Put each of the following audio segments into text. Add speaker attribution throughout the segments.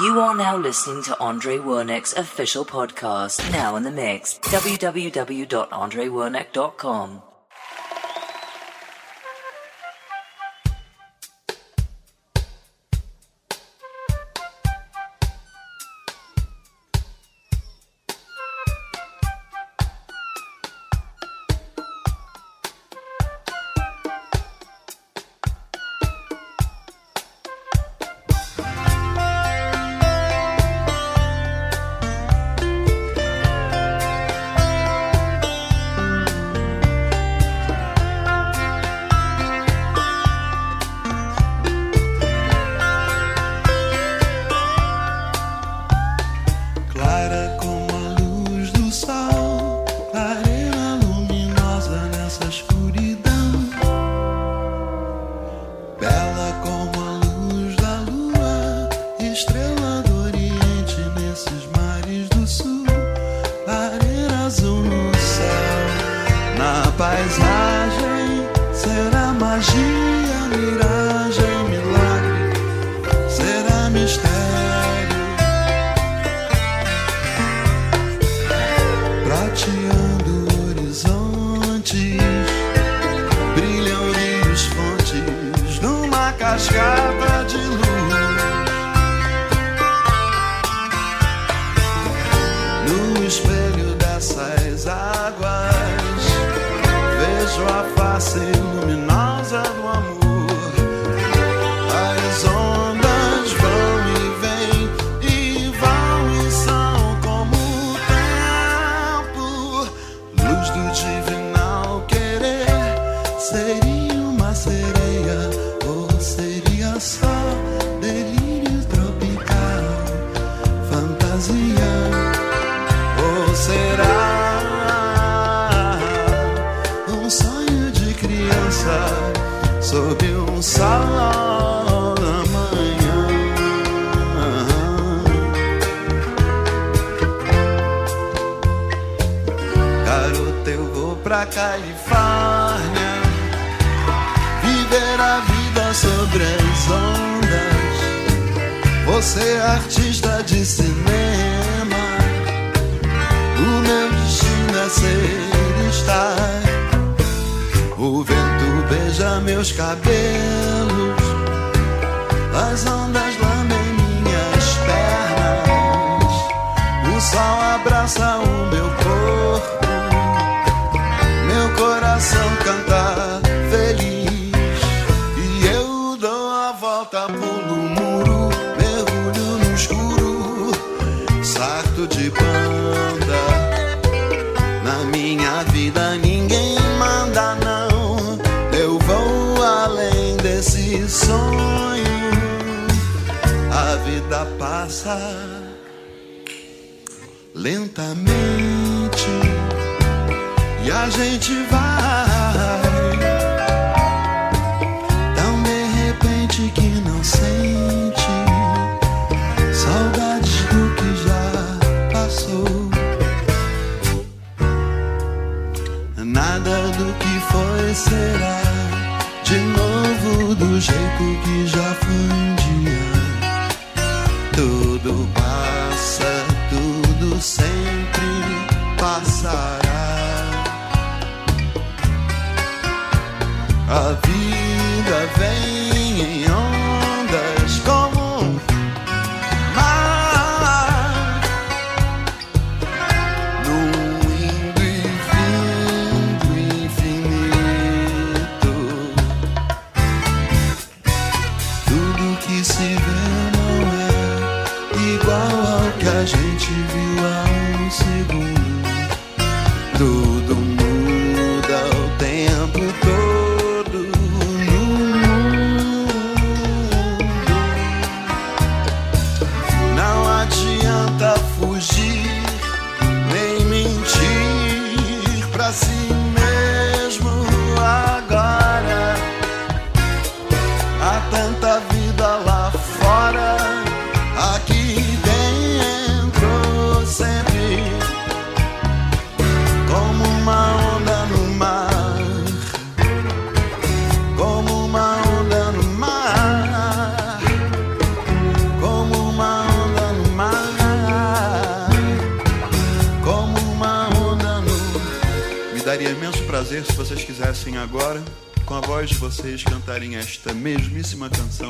Speaker 1: You are now listening to Andre Wernick's official podcast, now in the mix, www.andrewernick.com.
Speaker 2: criança sob um salão da manhã. Garoto, eu vou pra Califórnia viver a vida sobre as ondas. Você é artista de cinema. O meu destino é ser estar o vento beija meus cabelos, as ondas lambem minhas pernas, o sol abraça o gente vai tão de repente que não sente saudades do que já passou. Nada do que foi será de novo do jeito que já a gente viu há um segundo. Tudo
Speaker 3: vocês, cantarem esta mesmíssima canção,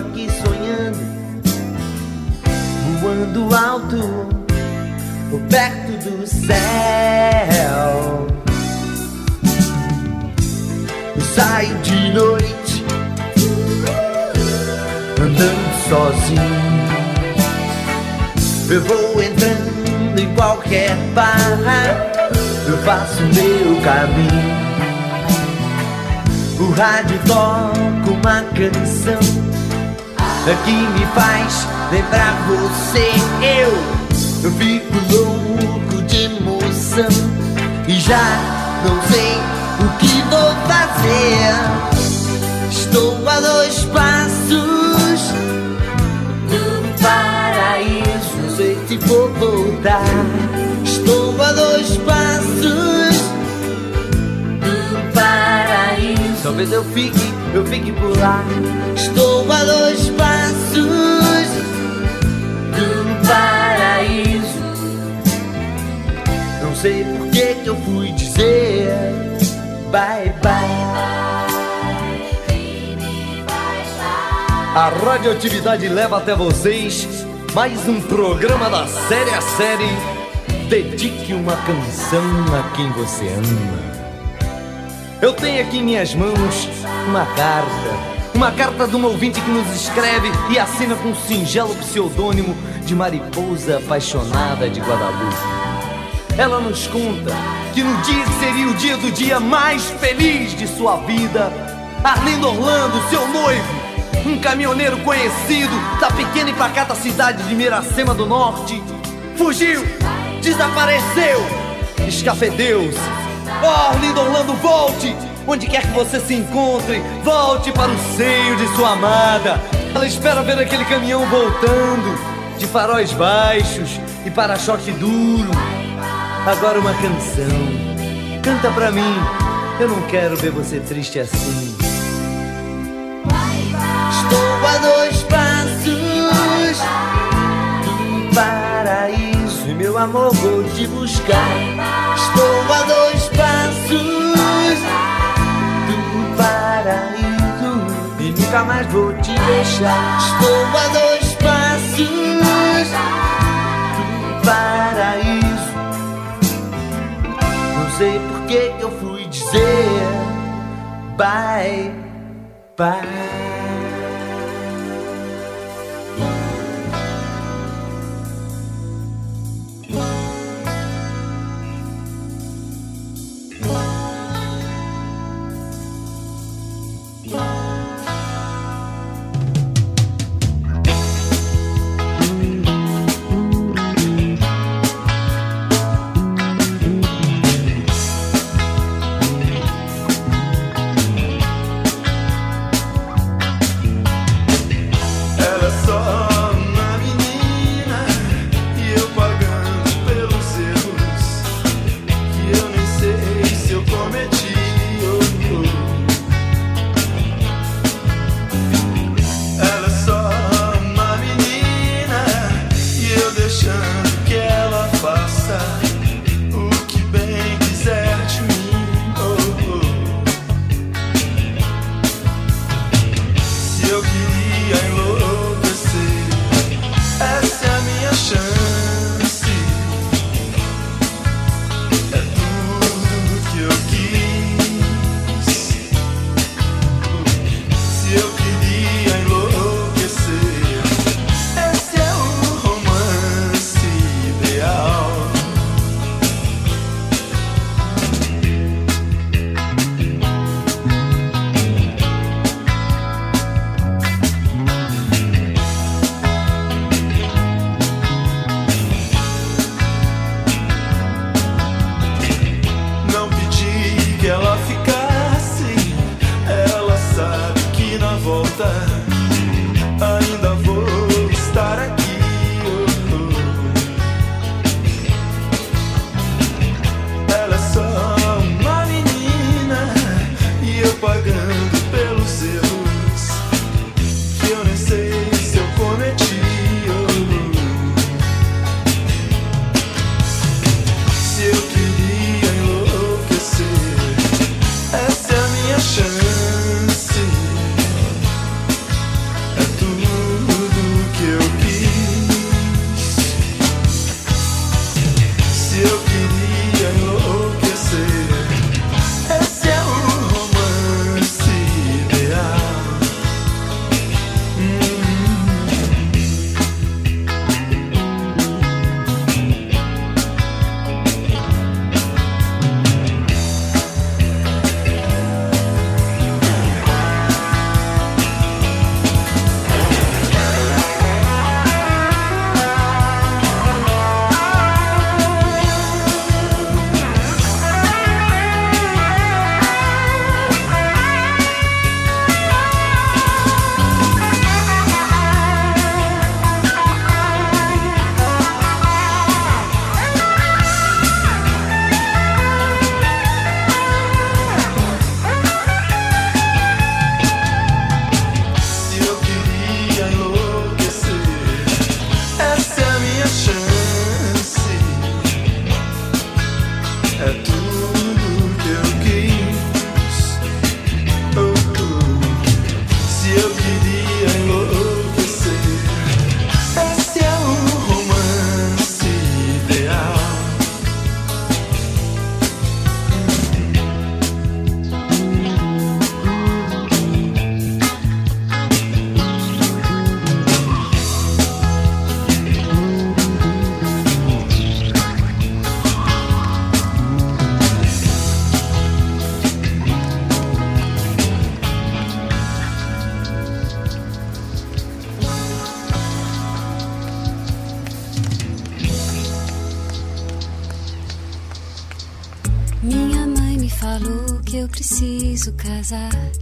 Speaker 3: aqui
Speaker 4: sonhando, voando alto, perto do céu. Eu saio de noite, andando sozinho. Eu vou entrando em qualquer barra, eu faço meu caminho. O rádio toca uma canção que me faz lembrar você. Eu, eu fico louco de emoção e já não sei o que vou fazer. Estou a dois passos do paraíso. Sei se vou voltar. Estou a dois passos do paraíso. Talvez eu fique, eu fique por lá. Estou a dois passos do paraíso. Não sei por que que eu fui dizer bye bye.
Speaker 5: A radioatividade leva até vocês mais um programa da série a série. Dedique uma canção a quem você ama. Eu tenho aqui em minhas mãos uma carta. Uma carta de um ouvinte que nos escreve e assina com um singelo pseudônimo de Mariposa Apaixonada de Guadalupe. Ela nos conta que no dia que seria o dia do dia mais feliz de sua vida, Arlindo Orlando, seu noivo, um caminhoneiro conhecido da pequena e pacata cidade de Miracema do Norte, fugiu, desapareceu, escafedeu-se. Oh, Arlindo Orlando, volte! Onde quer que você se encontre, volte para o seio de sua amada. Ela espera ver aquele caminhão voltando, de faróis baixos e para-choque duro. Agora uma canção. Canta pra mim. Eu não quero ver você triste assim.
Speaker 4: Estou a dois passos do paraíso e meu amor vou te buscar. Estou a dois passos paraíso e nunca mais vou te deixar. Estou a dois passos do paraíso. Não sei por que eu fui dizer bye bye.
Speaker 6: i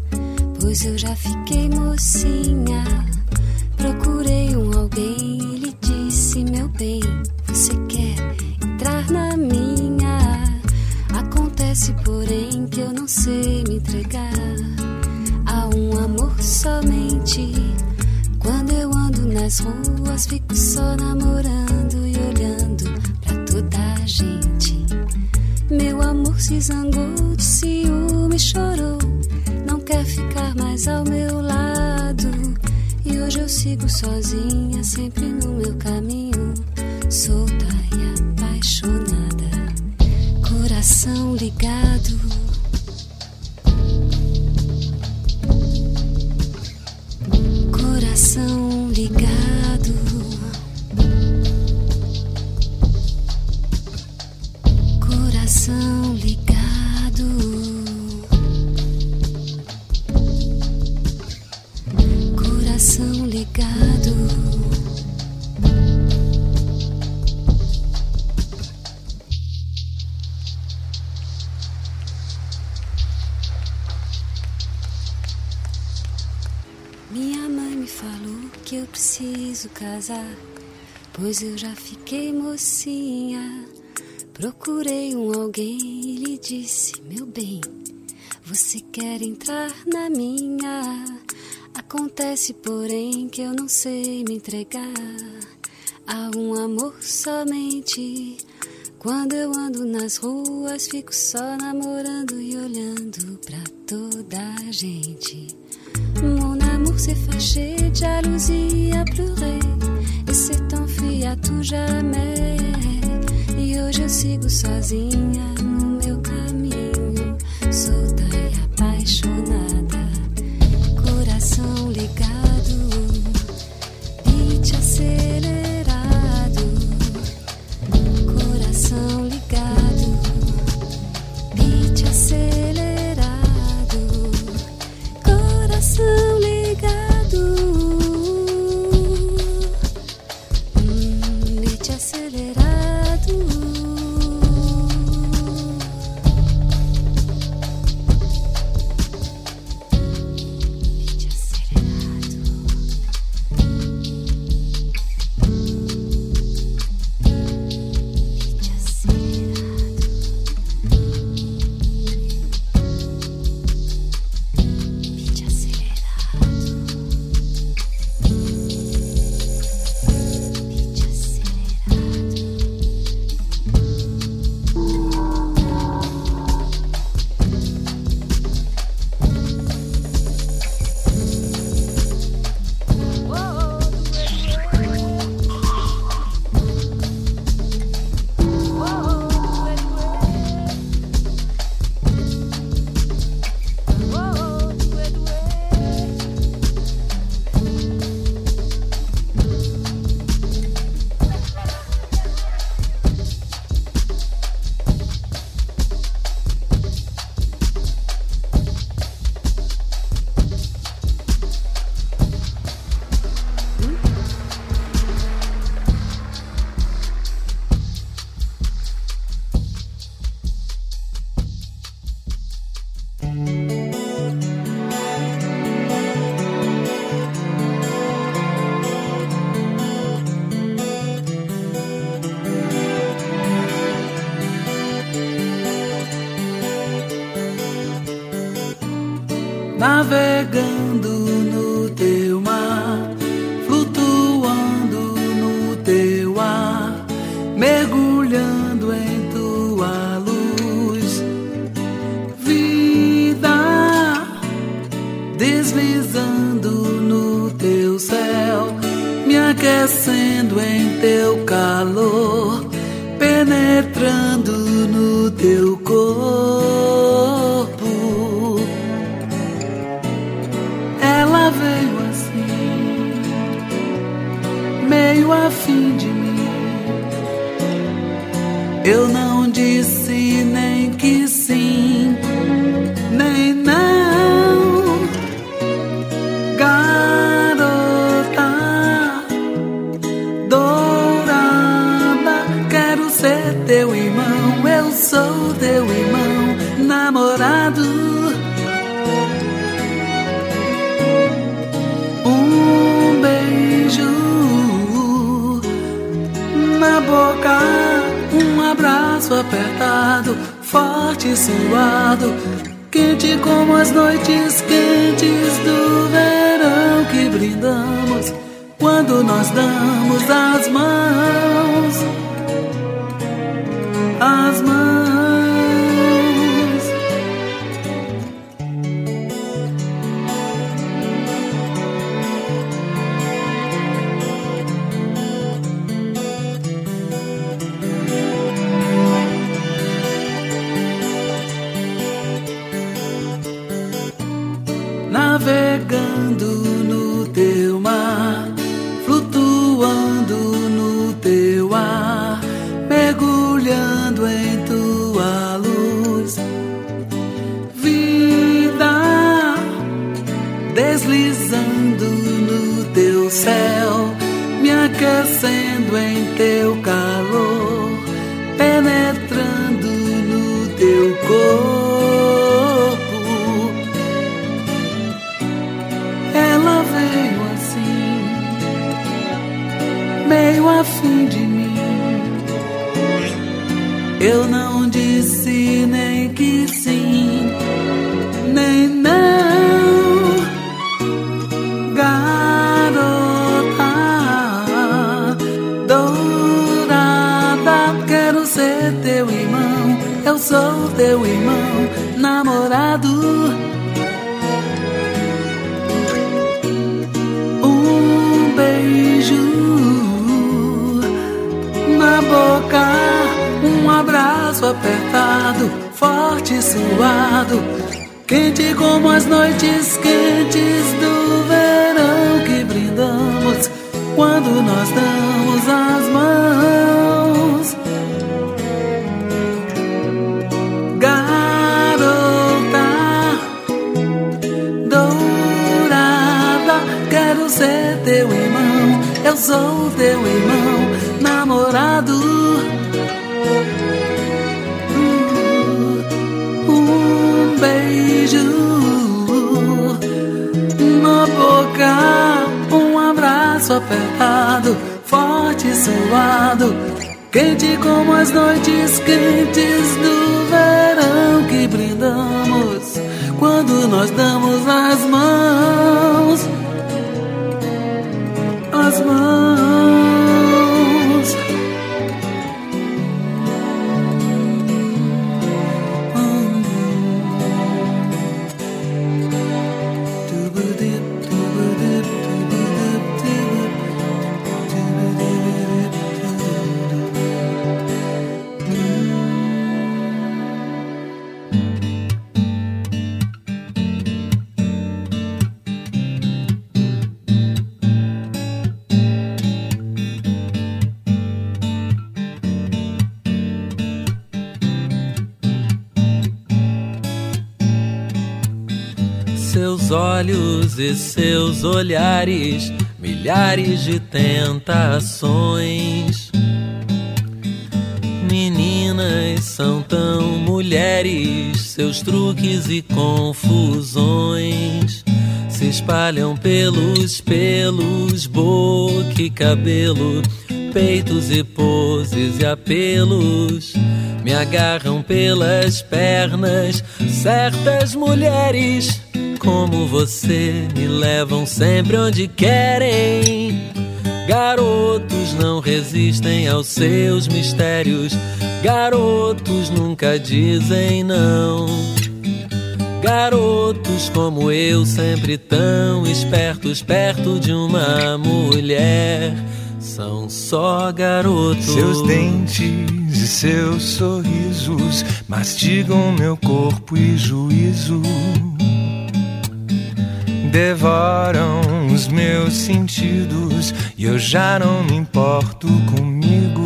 Speaker 6: quer entrar na minha. Acontece, porém, que eu não sei me entregar a um amor somente. Quando eu ando nas ruas, fico só namorando e olhando pra toda a gente. Mon amour s'est fâché, jalousie a pleuré, et s'est enfui à tout jamais. E hoje oh, eu sigo sozinha no meu caminho, solta.
Speaker 7: see. aquecendo em teu calor, penetrando no teu corpo. Ela veio assim, meio afim de mim. Eu não apertado, forte e suado, quente como as noites quentes do verão que brindamos quando nós damos as mãos. As mãos.
Speaker 8: Olhares, milhares de tentações. Meninas são tão mulheres, seus truques e confusões se espalham pelos pelos, boca e cabelo, peitos e poses e apelos. Me agarram pelas pernas, certas mulheres como você me levam sempre onde querem. Garotos não resistem aos seus mistérios, garotos nunca dizem não. Garotos como eu, sempre tão espertos perto de uma mulher, são só garotos.
Speaker 9: Seus dentes e seus sorrisos mastigam meu corpo e juízo. Devoram os meus sentidos e eu já não me importo comigo.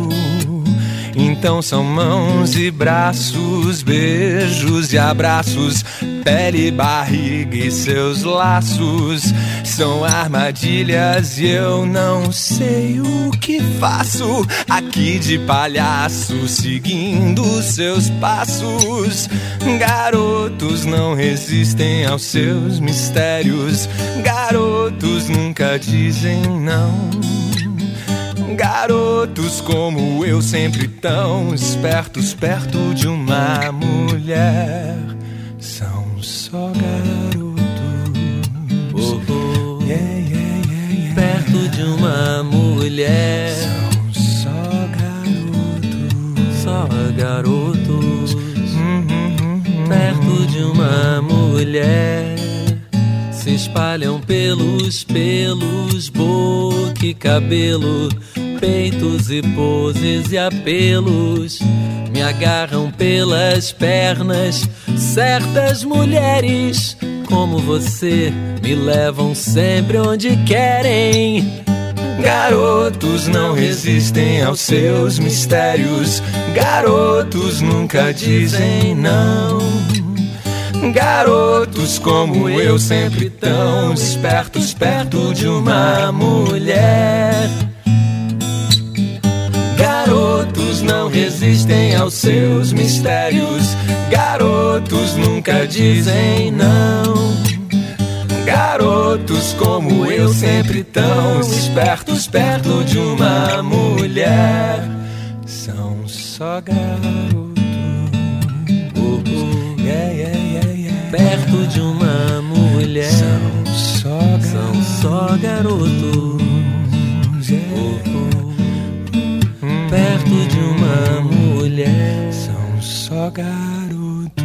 Speaker 9: Então são mãos e braços, beijos e abraços, pele, barriga e seus laços são armadilhas e eu não sei o que faço aqui de palhaço, seguindo seus passos. Garotos não resistem aos seus mistérios, garotos nunca dizem não. Garotos como eu, sempre tão espertos perto de uma mulher, são só garotos. Oh, oh. Yeah, yeah, yeah. Perto de uma mulher, São só garotos. só garotos.
Speaker 10: Hum,
Speaker 9: Perto de uma mulher, se espalham pelos pelos, boca e cabelo, peitos e poses e apelos. Me agarram pelas pernas, certas mulheres como você me levam sempre onde querem. Garotos não resistem aos seus mistérios. Garotos nunca dizem não. Garotos como eu, sempre tão espertos perto de uma mulher. Resistem aos seus mistérios. Garotos nunca dizem não. Garotos como eu, sempre tão espertos perto de uma mulher. São só garotos. Oh, oh. Yeah, yeah, yeah, yeah. Perto de uma mulher. São só garotos. São só garotos. Oh. Perto de uma mulher. São só garotos.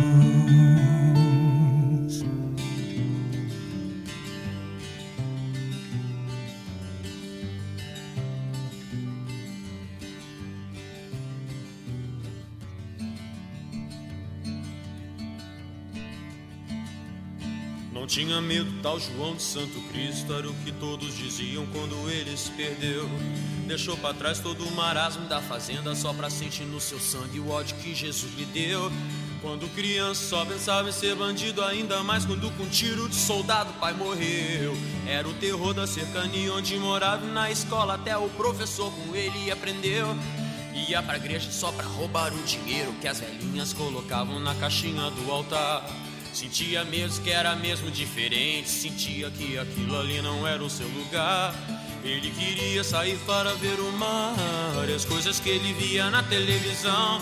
Speaker 4: Tinha medo, tal João de Santo Cristo era o que todos diziam quando ele se perdeu. Deixou pra trás todo o marasmo da fazenda só pra sentir no seu sangue o ódio que Jesus lhe deu. Quando criança só pensava em ser bandido, ainda mais quando com tiro de soldado pai morreu. Era o terror da cercania onde morava na escola até o professor com ele aprendeu. Ia pra igreja só pra roubar o dinheiro que as velhinhas colocavam na caixinha do altar. Sentia mesmo que era mesmo diferente, sentia que aquilo ali não era o seu lugar. Ele queria sair para ver o mar as coisas que ele via na televisão.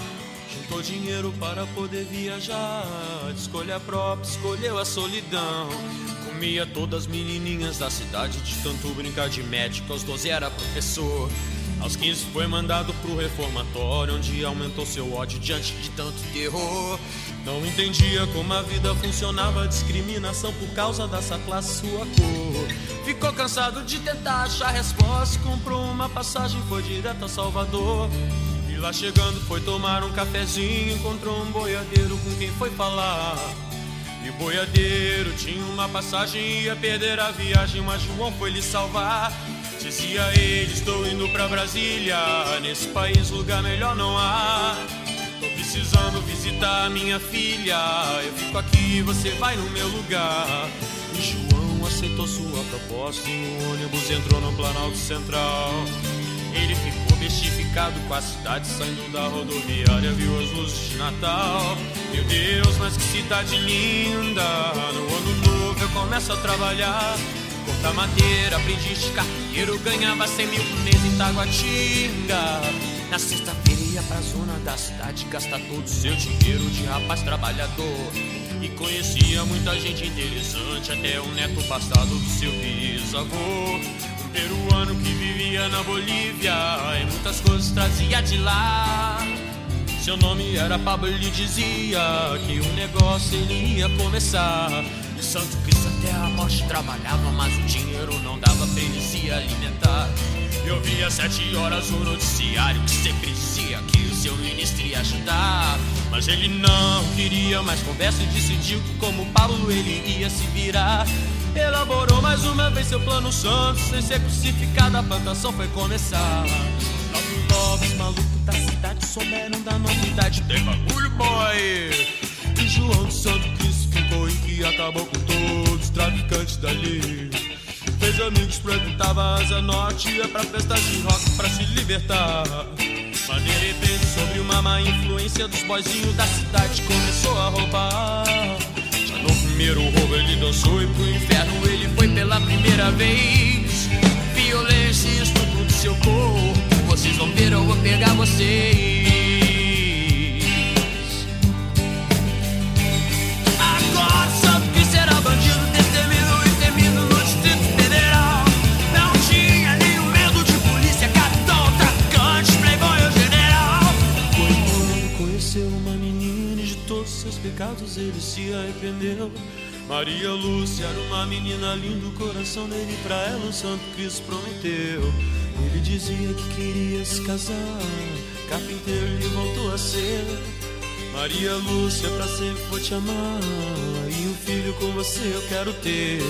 Speaker 4: Juntou dinheiro para poder viajar, de escolha própria, escolheu a solidão. Comia todas as menininhas da cidade, de tanto brincar de médico, aos 12 era professor. Aos 15 foi mandado pro reformatório, onde aumentou seu ódio diante de tanto terror. Não entendia como a vida funcionava, discriminação por causa dessa classe, sua cor. Ficou cansado de tentar achar resposta, comprou uma passagem, foi direto a Salvador. E lá chegando foi tomar um cafezinho, encontrou um boiadeiro com quem foi falar. E boiadeiro tinha uma passagem, ia perder a viagem, mas João foi lhe salvar. Dizia ele, estou indo pra Brasília, nesse país lugar melhor não há. Tô precisando visitar minha filha, eu fico aqui, você vai no meu lugar. E João aceitou sua proposta e o ônibus entrou no Planalto Central. Ele ficou bestificado com a cidade saindo da rodoviária, viu as luzes de Natal. Meu Deus, mas que cidade linda! No ano novo eu começo a trabalhar. Cortar madeira, aprendiz de carteiro, ganhava 100 mil por mês em Taguatinga. Na sexta-feira ia pra zona da cidade gastar todo o seu dinheiro de rapaz trabalhador. E conhecia muita gente interessante, até o neto passado do seu bisavô. Um peruano que vivia na Bolívia e muitas coisas trazia de lá. Seu nome era Pablo, ele dizia que o negócio ele ia começar. Santo Cristo até a morte trabalhava, mas o dinheiro não dava pra ele se alimentar. Eu via sete horas o noticiário que sempre dizia que o seu ministro ia ajudar. Mas ele não queria mais conversa e decidiu que como Pablo ele ia se virar. Elaborou mais uma vez seu plano santo, sem ser crucificado a plantação foi começar. Novos malucos da cidade souberam da novidade. Tem bagulho, boy! E João de Santo Cristo ficou em que acabou com todos os traficantes dali. Fez amigos, frequentava Asa Norte, ia pra festas de rock pra se libertar. Mas de repente, sobre uma má influência dos boizinhos da cidade, começou a roubar. Já no primeiro roubo ele dançou e pro inferno ele foi pela primeira vez. Pecados ele se arrependeu. Maria Lúcia era uma menina linda, o coração dele pra ela o Santo Cristo prometeu. Ele dizia que queria se casar, carpinteiro ele voltou a ser. Maria Lúcia, pra sempre vou te amar. E um filho com você eu quero ter.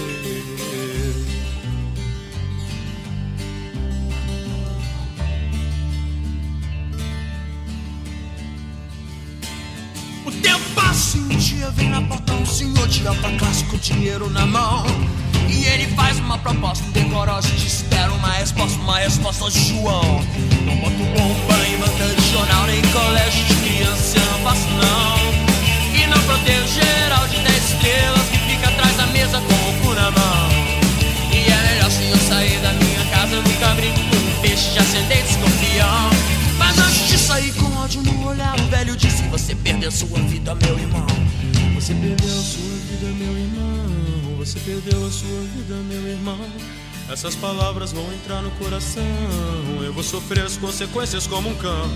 Speaker 4: Dia vem na porta um senhor de alta classe com dinheiro na mão. E ele faz uma proposta indecorosa e te espera uma resposta, uma resposta de João. Não boto bomba em banca de jornal, nem colégio de criança, não faço não. E não protejo geral de 10 estrelas que fica atrás da mesa com o cu na mão. E é melhor se eu sair da minha casa, eu nunca brinco com um peixe de ascendente escorpião. Mas antes de sair com ódio no olhar, o velho disse: Você perdeu sua vida, meu irmão. Você perdeu a sua vida, meu irmão. Você perdeu a sua vida, meu irmão. Essas palavras vão entrar no coração. Eu vou sofrer as consequências como um cão.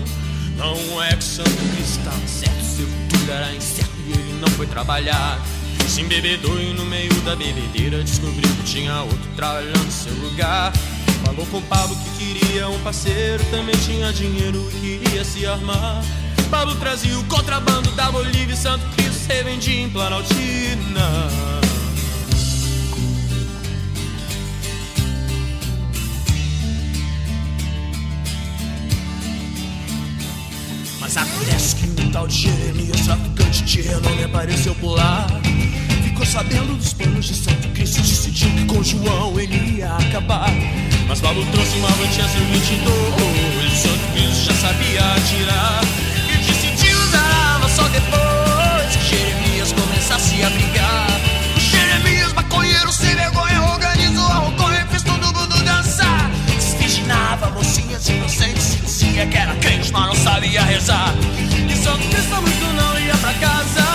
Speaker 4: Não é que Santo estava certo, seu futuro era incerto e ele não foi trabalhar. Se embebedou e no meio da bebedeira descobriu que tinha outro trabalhando no seu lugar. Falou com Pablo que queria um parceiro, também tinha dinheiro e queria se armar. Pablo trazia o contrabando da Bolívia e Santo Cristo se vendia em Planaltina. Mas acontece que um tal de Jeremias, traficante de renome, apareceu por lá. Ficou sabendo dos planos de Santo Cristo decidiu que com João ele ia acabar. Mas Pablo trouxe uma Avantia 22, Santo Cristo já sabia atirar. E decidiu a arma só depois que Jeremias começasse a brigar. O Jeremias, maconheiro sem vergonha, organizou a roconha e fez todo mundo dançar. Desvirginava mocinhas inocentes dizia que era crente, mas não sabia rezar. E Santo Cristo muito não ia pra casa.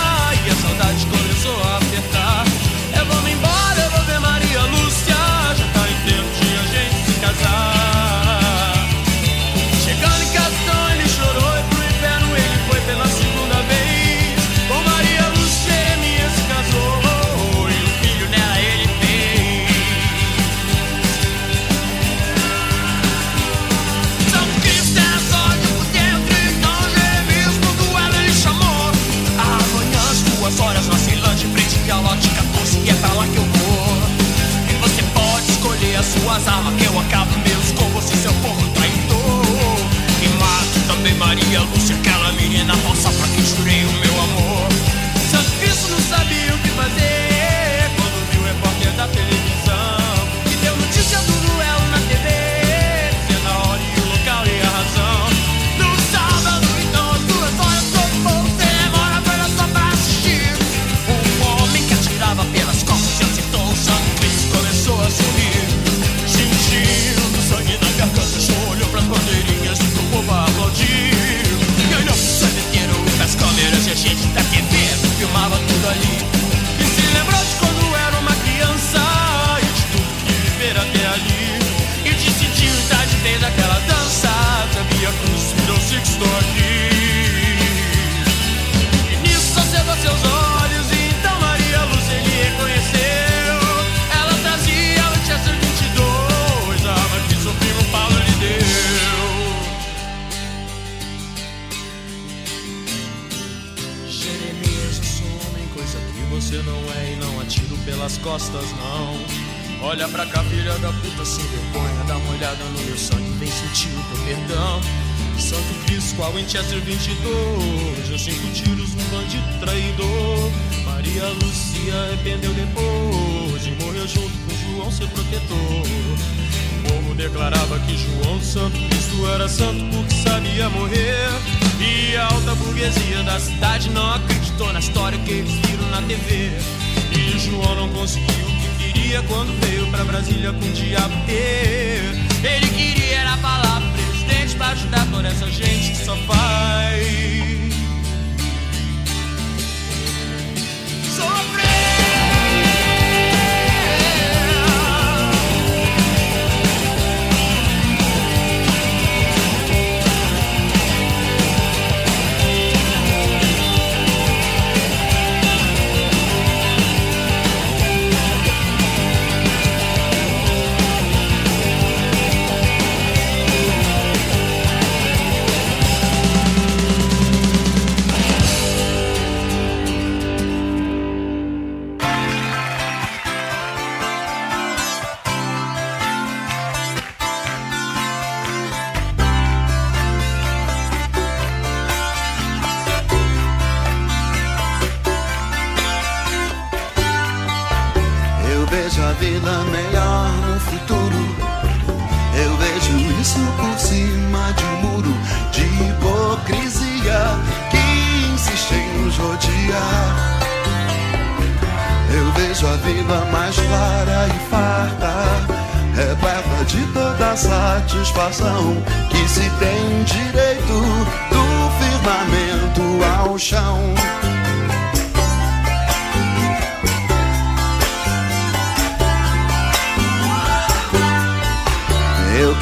Speaker 4: Costas, não. Olha pra cá, filha da puta, sem vergonha, dá uma olhada no meu sangue, vem sentir o teu perdão. Santo Cristo, qual Winchester 22 Deu cinco tiros num bandido traidor. Maria Lucia arrependeu depois E morreu junto com João, seu protetor. O povo declarava que João Santo Cristo era santo porque sabia morrer. E a alta burguesia da cidade não acreditou na história que eles viram na TV E João não conseguiu o que queria quando veio pra Brasília com o diabo. Ele queria era falar pro presidente pra ajudar toda essa gente que só faz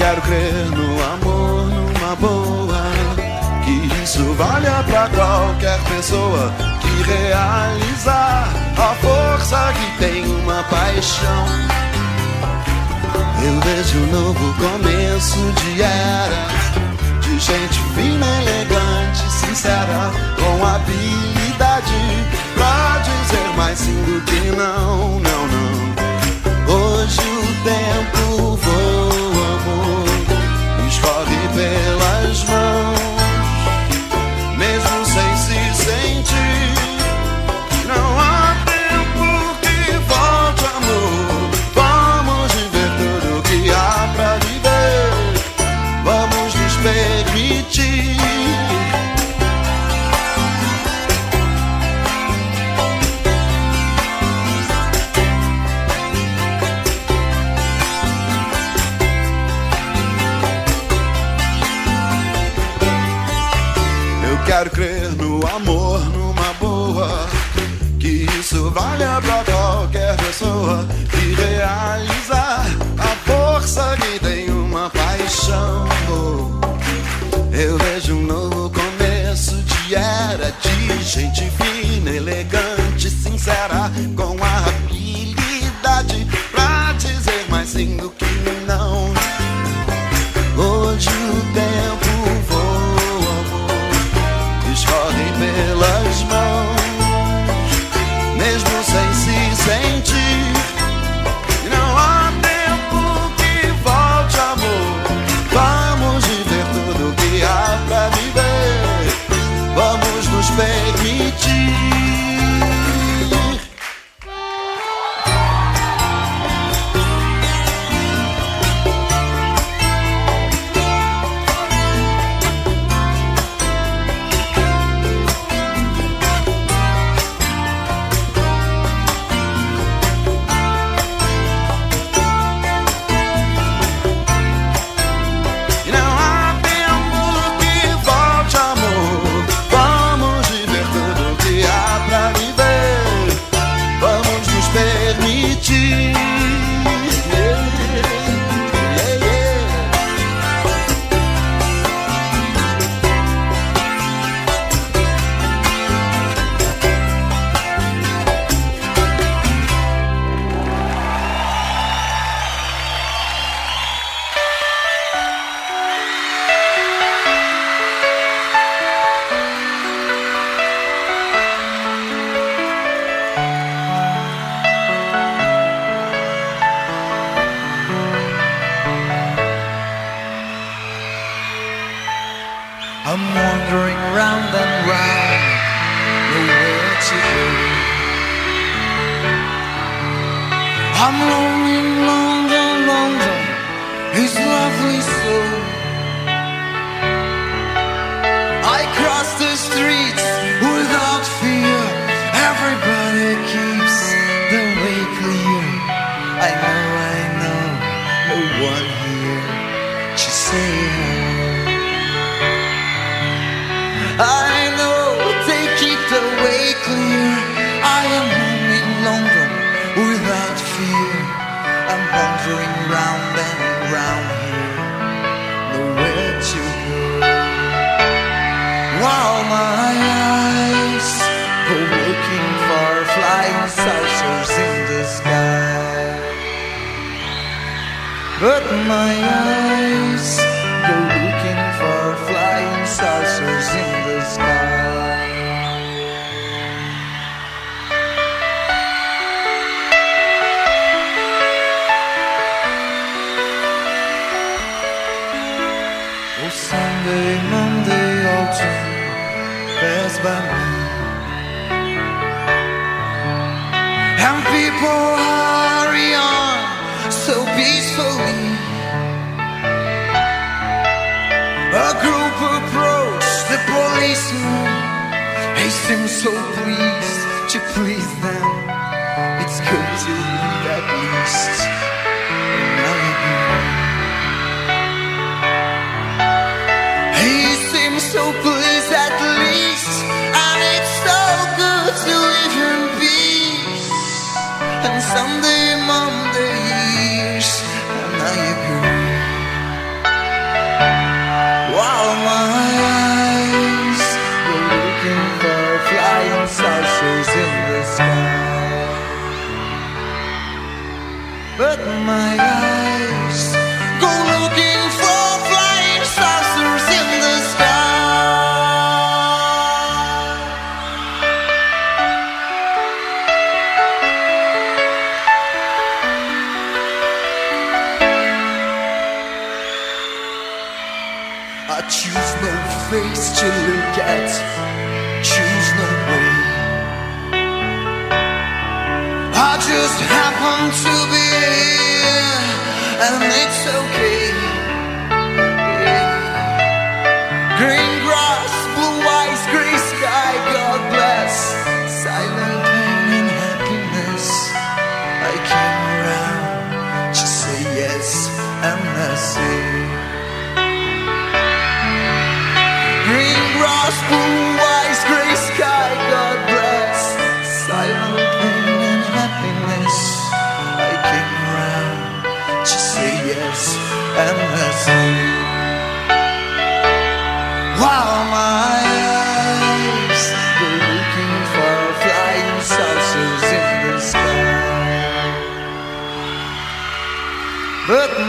Speaker 2: quero crer no amor, numa boa. Que isso valha pra qualquer pessoa que realizar a força que tem uma paixão. Eu vejo um novo começo de era, de gente fina, elegante, sincera, com habilidade pra dizer mais sim do que não, não, não. Hoje o tempo amor, papel gente fina, elegante,
Speaker 5: He seemed so pleased to please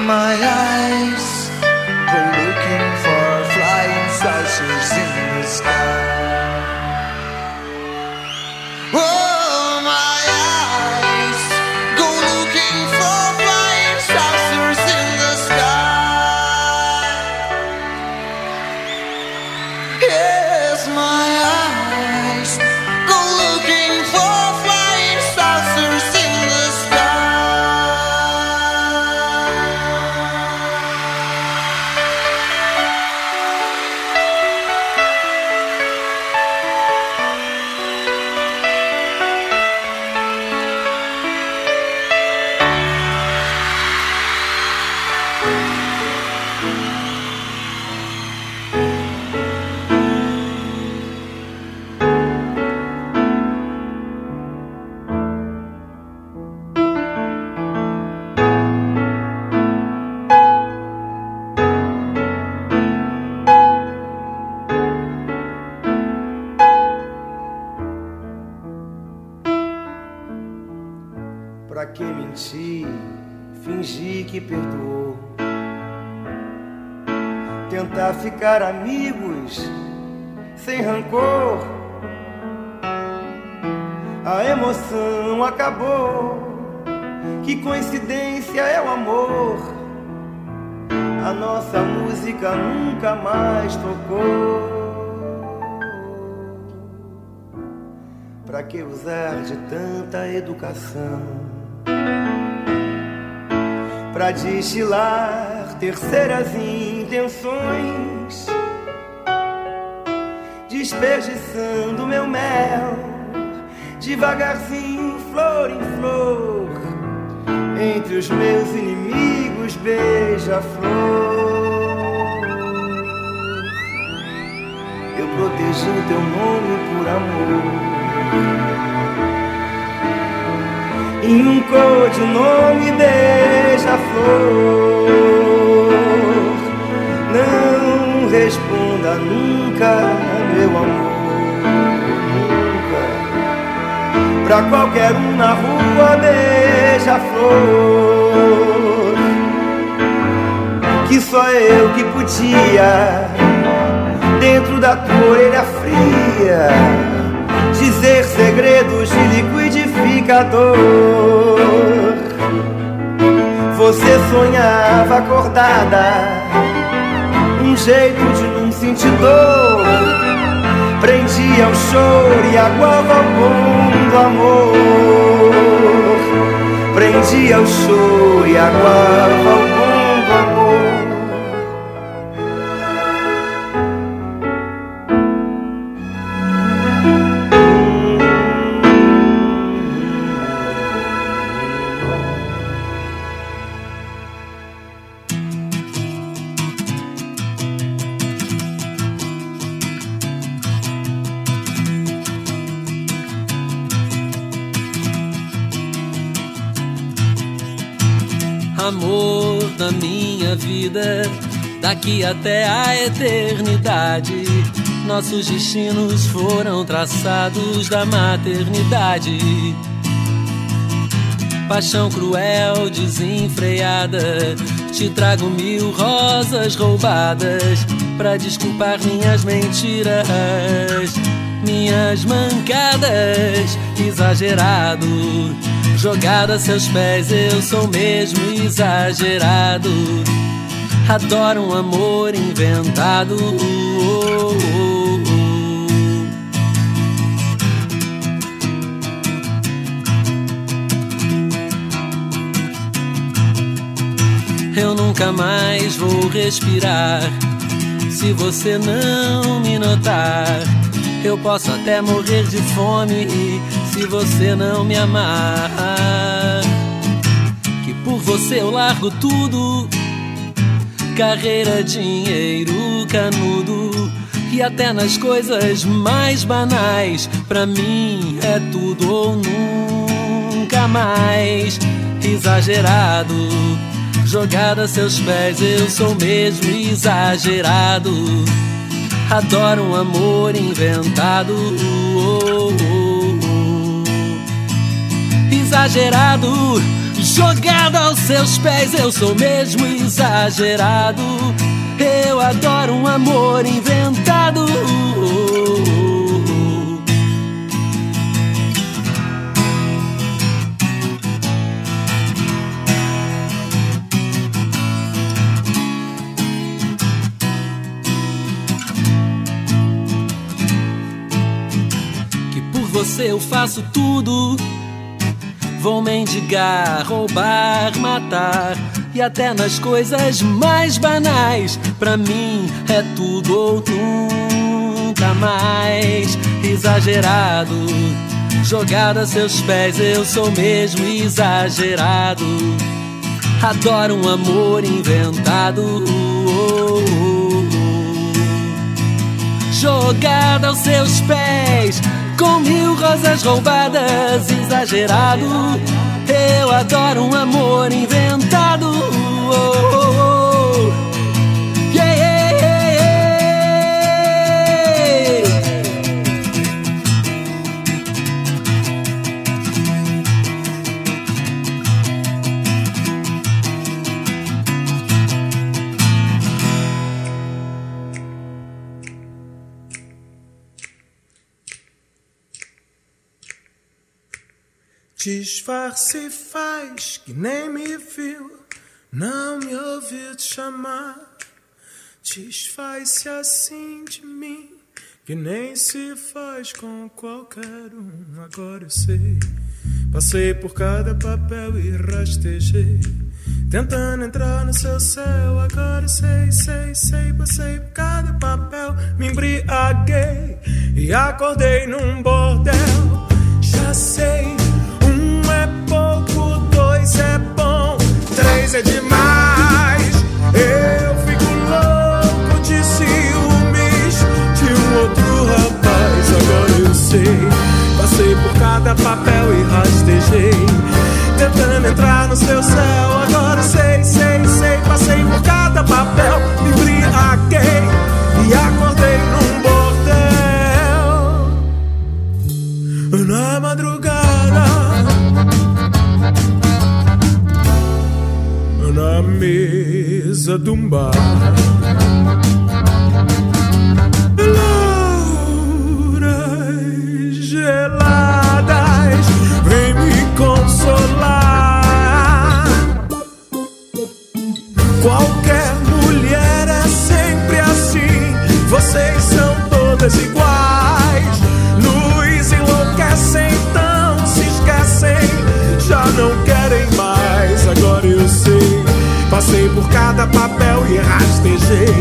Speaker 5: my eyes
Speaker 11: Educação? pra destilar terceiras intenções, desperdiçando meu mel, devagarzinho, flor em flor, entre os meus inimigos, beija-flor. Eu protegi o teu nome por amor. Em um codinome beija-flor. Não responda nunca, meu amor, nunca. Pra qualquer um na rua beija-flor. Que só eu que podia, dentro da tua orelha fria dizer segredos de Você sonhava acordada, um jeito de não sentir dor. Prendia o choro e aguava o bom do amor. Prendia o choro e aguava o bom
Speaker 8: daqui até a eternidade. Nossos destinos foram traçados da maternidade. Paixão cruel, desenfreada. Te trago mil rosas roubadas pra desculpar minhas mentiras, minhas mancadas, exagerado. Jogado a seus pés, eu sou mesmo exagerado. Adoro um amor inventado. Oh, oh, oh. Eu nunca mais vou respirar se você não me notar. Eu posso até morrer de fome se você não me amar. Que por você eu largo tudo: carreira, dinheiro, canudo. E até nas coisas mais banais, pra mim é tudo ou nunca mais. Exagerado, jogado a seus pés, eu sou mesmo exagerado. Adoro um amor inventado. Oh, oh, oh. Exagerado, jogado aos seus pés, eu sou mesmo exagerado. Eu adoro um amor inventado. Que por você eu faço tudo. Vou mendigar, roubar, matar. E até nas coisas mais banais, pra mim é tudo ou nunca mais. Exagerado, jogado a seus pés, eu sou mesmo exagerado. Adoro um amor inventado. Oh, oh, oh. Jogado aos seus pés, com mil rosas roubadas, exagerado. Eu adoro um amor inventado.
Speaker 12: Disfarce faz que nem me viu, não me ouviu te chamar. Desfaz-se assim de mim, que nem se faz com qualquer um. Agora eu sei, passei por cada papel e rastejei. Tentando entrar no seu céu, agora sei, sei, sei, passei por cada papel, me embriaguei e acordei num bordel. Já sei, pouco, dois é bom, três é demais. Eu fico louco de ciúmes de um outro rapaz, agora eu sei. Passei por cada papel e rastejei. Tentando entrar no seu céu, agora sei, sei, sei. Passei por cada papel, me embriaguei e acordei num bordel. Na madrugada, na mesa de um bar. Louras geladas, Passei por cada papel e rastejei.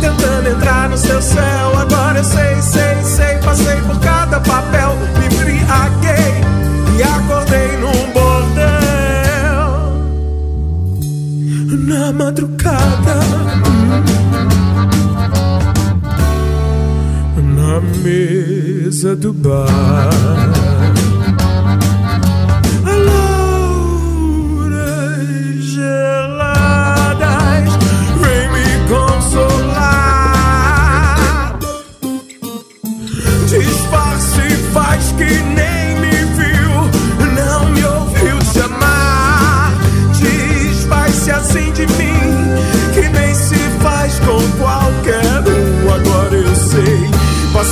Speaker 12: Tentando entrar no seu céu. Agora eu sei, sei, sei. Passei por cada papel, me embriaguei e acordei num bordel na madrugada. Na mesa do bar.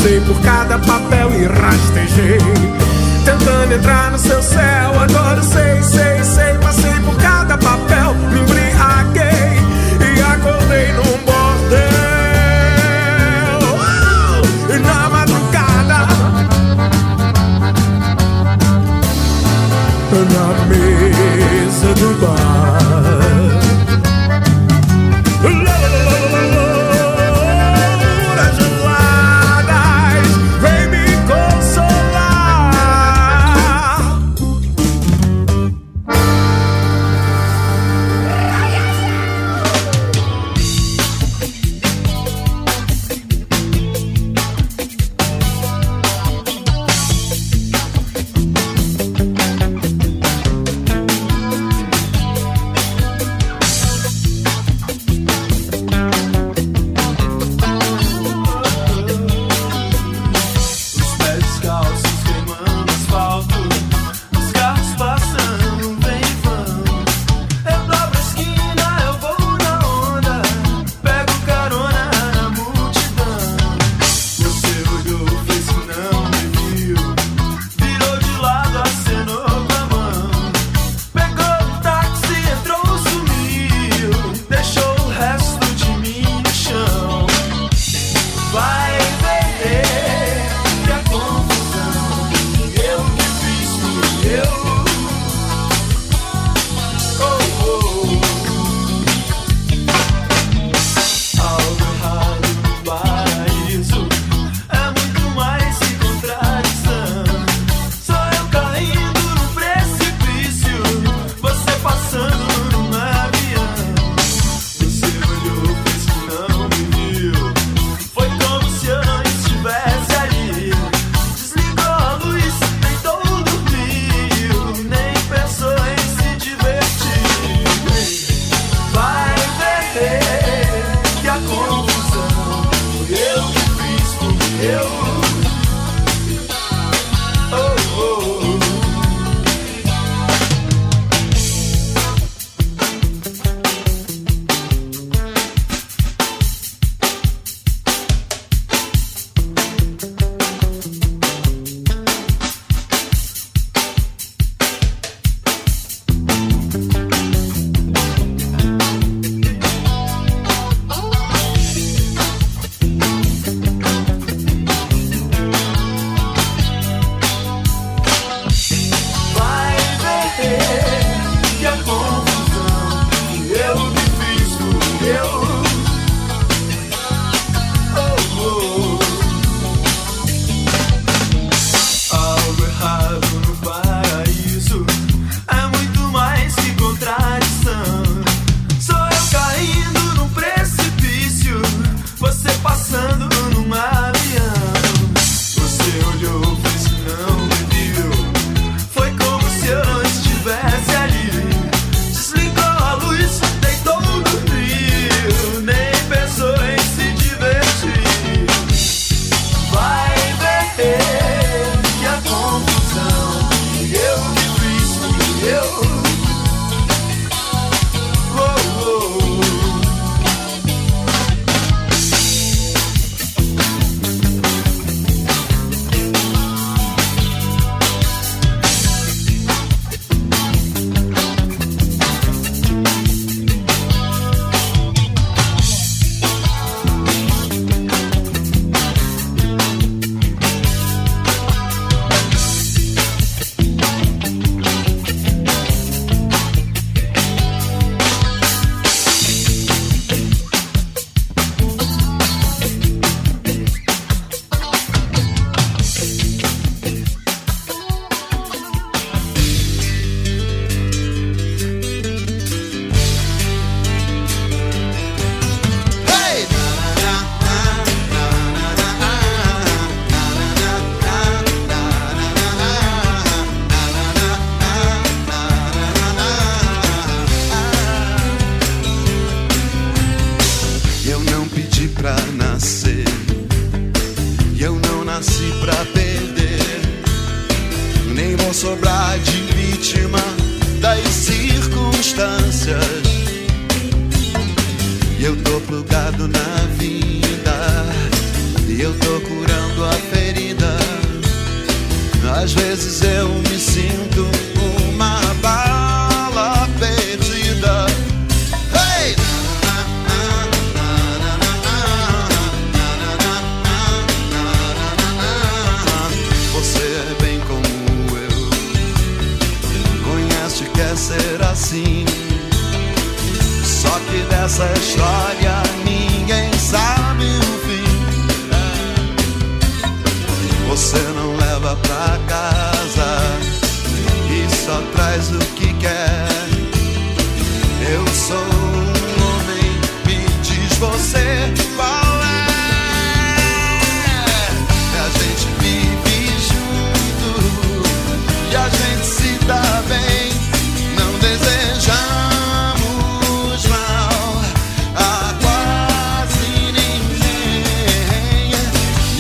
Speaker 12: Passei por cada papel e rastejei. Tentando entrar no seu céu, agora sei, sei, sei. Passei por cada papel, me embriaguei e acordei num bordel. Uau! Na madrugada, na mesa do bar.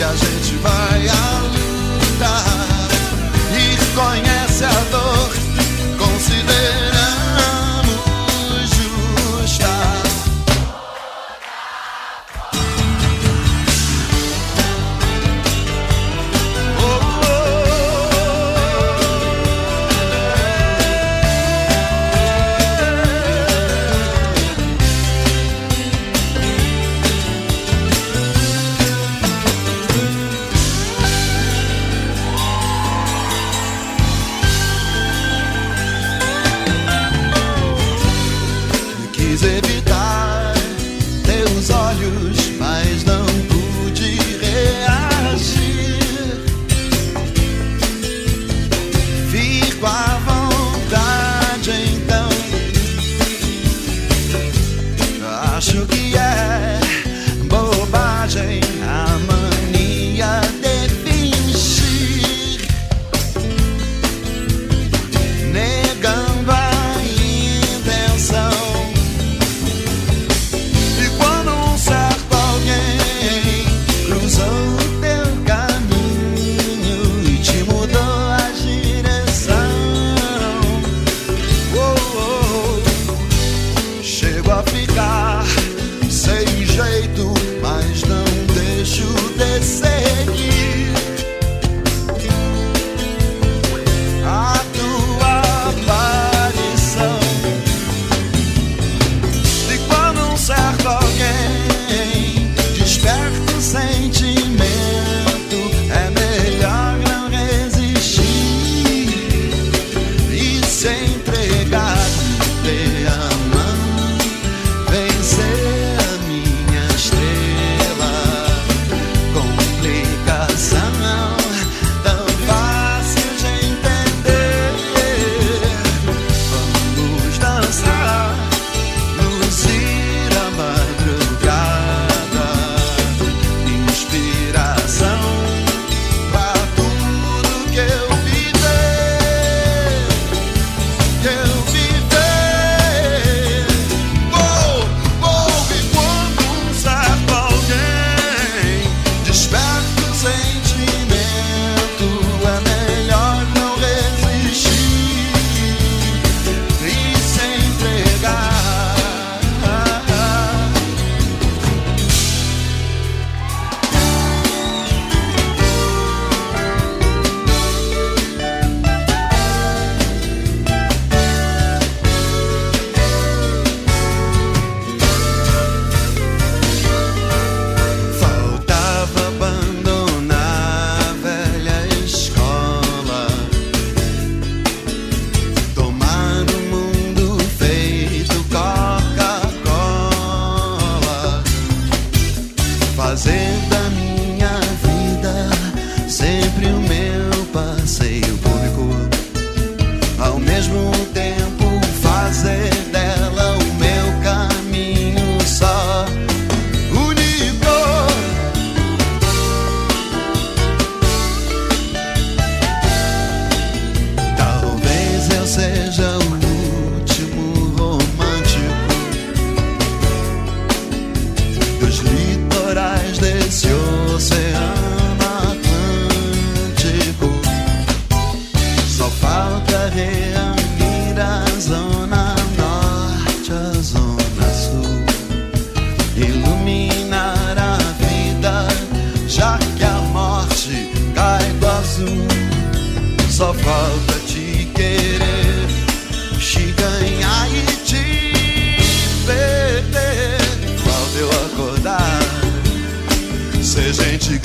Speaker 2: A gente vai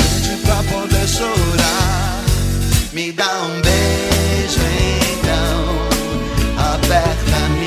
Speaker 2: grande pra poder chorar. Me dá um beijo então,
Speaker 3: aperta-me.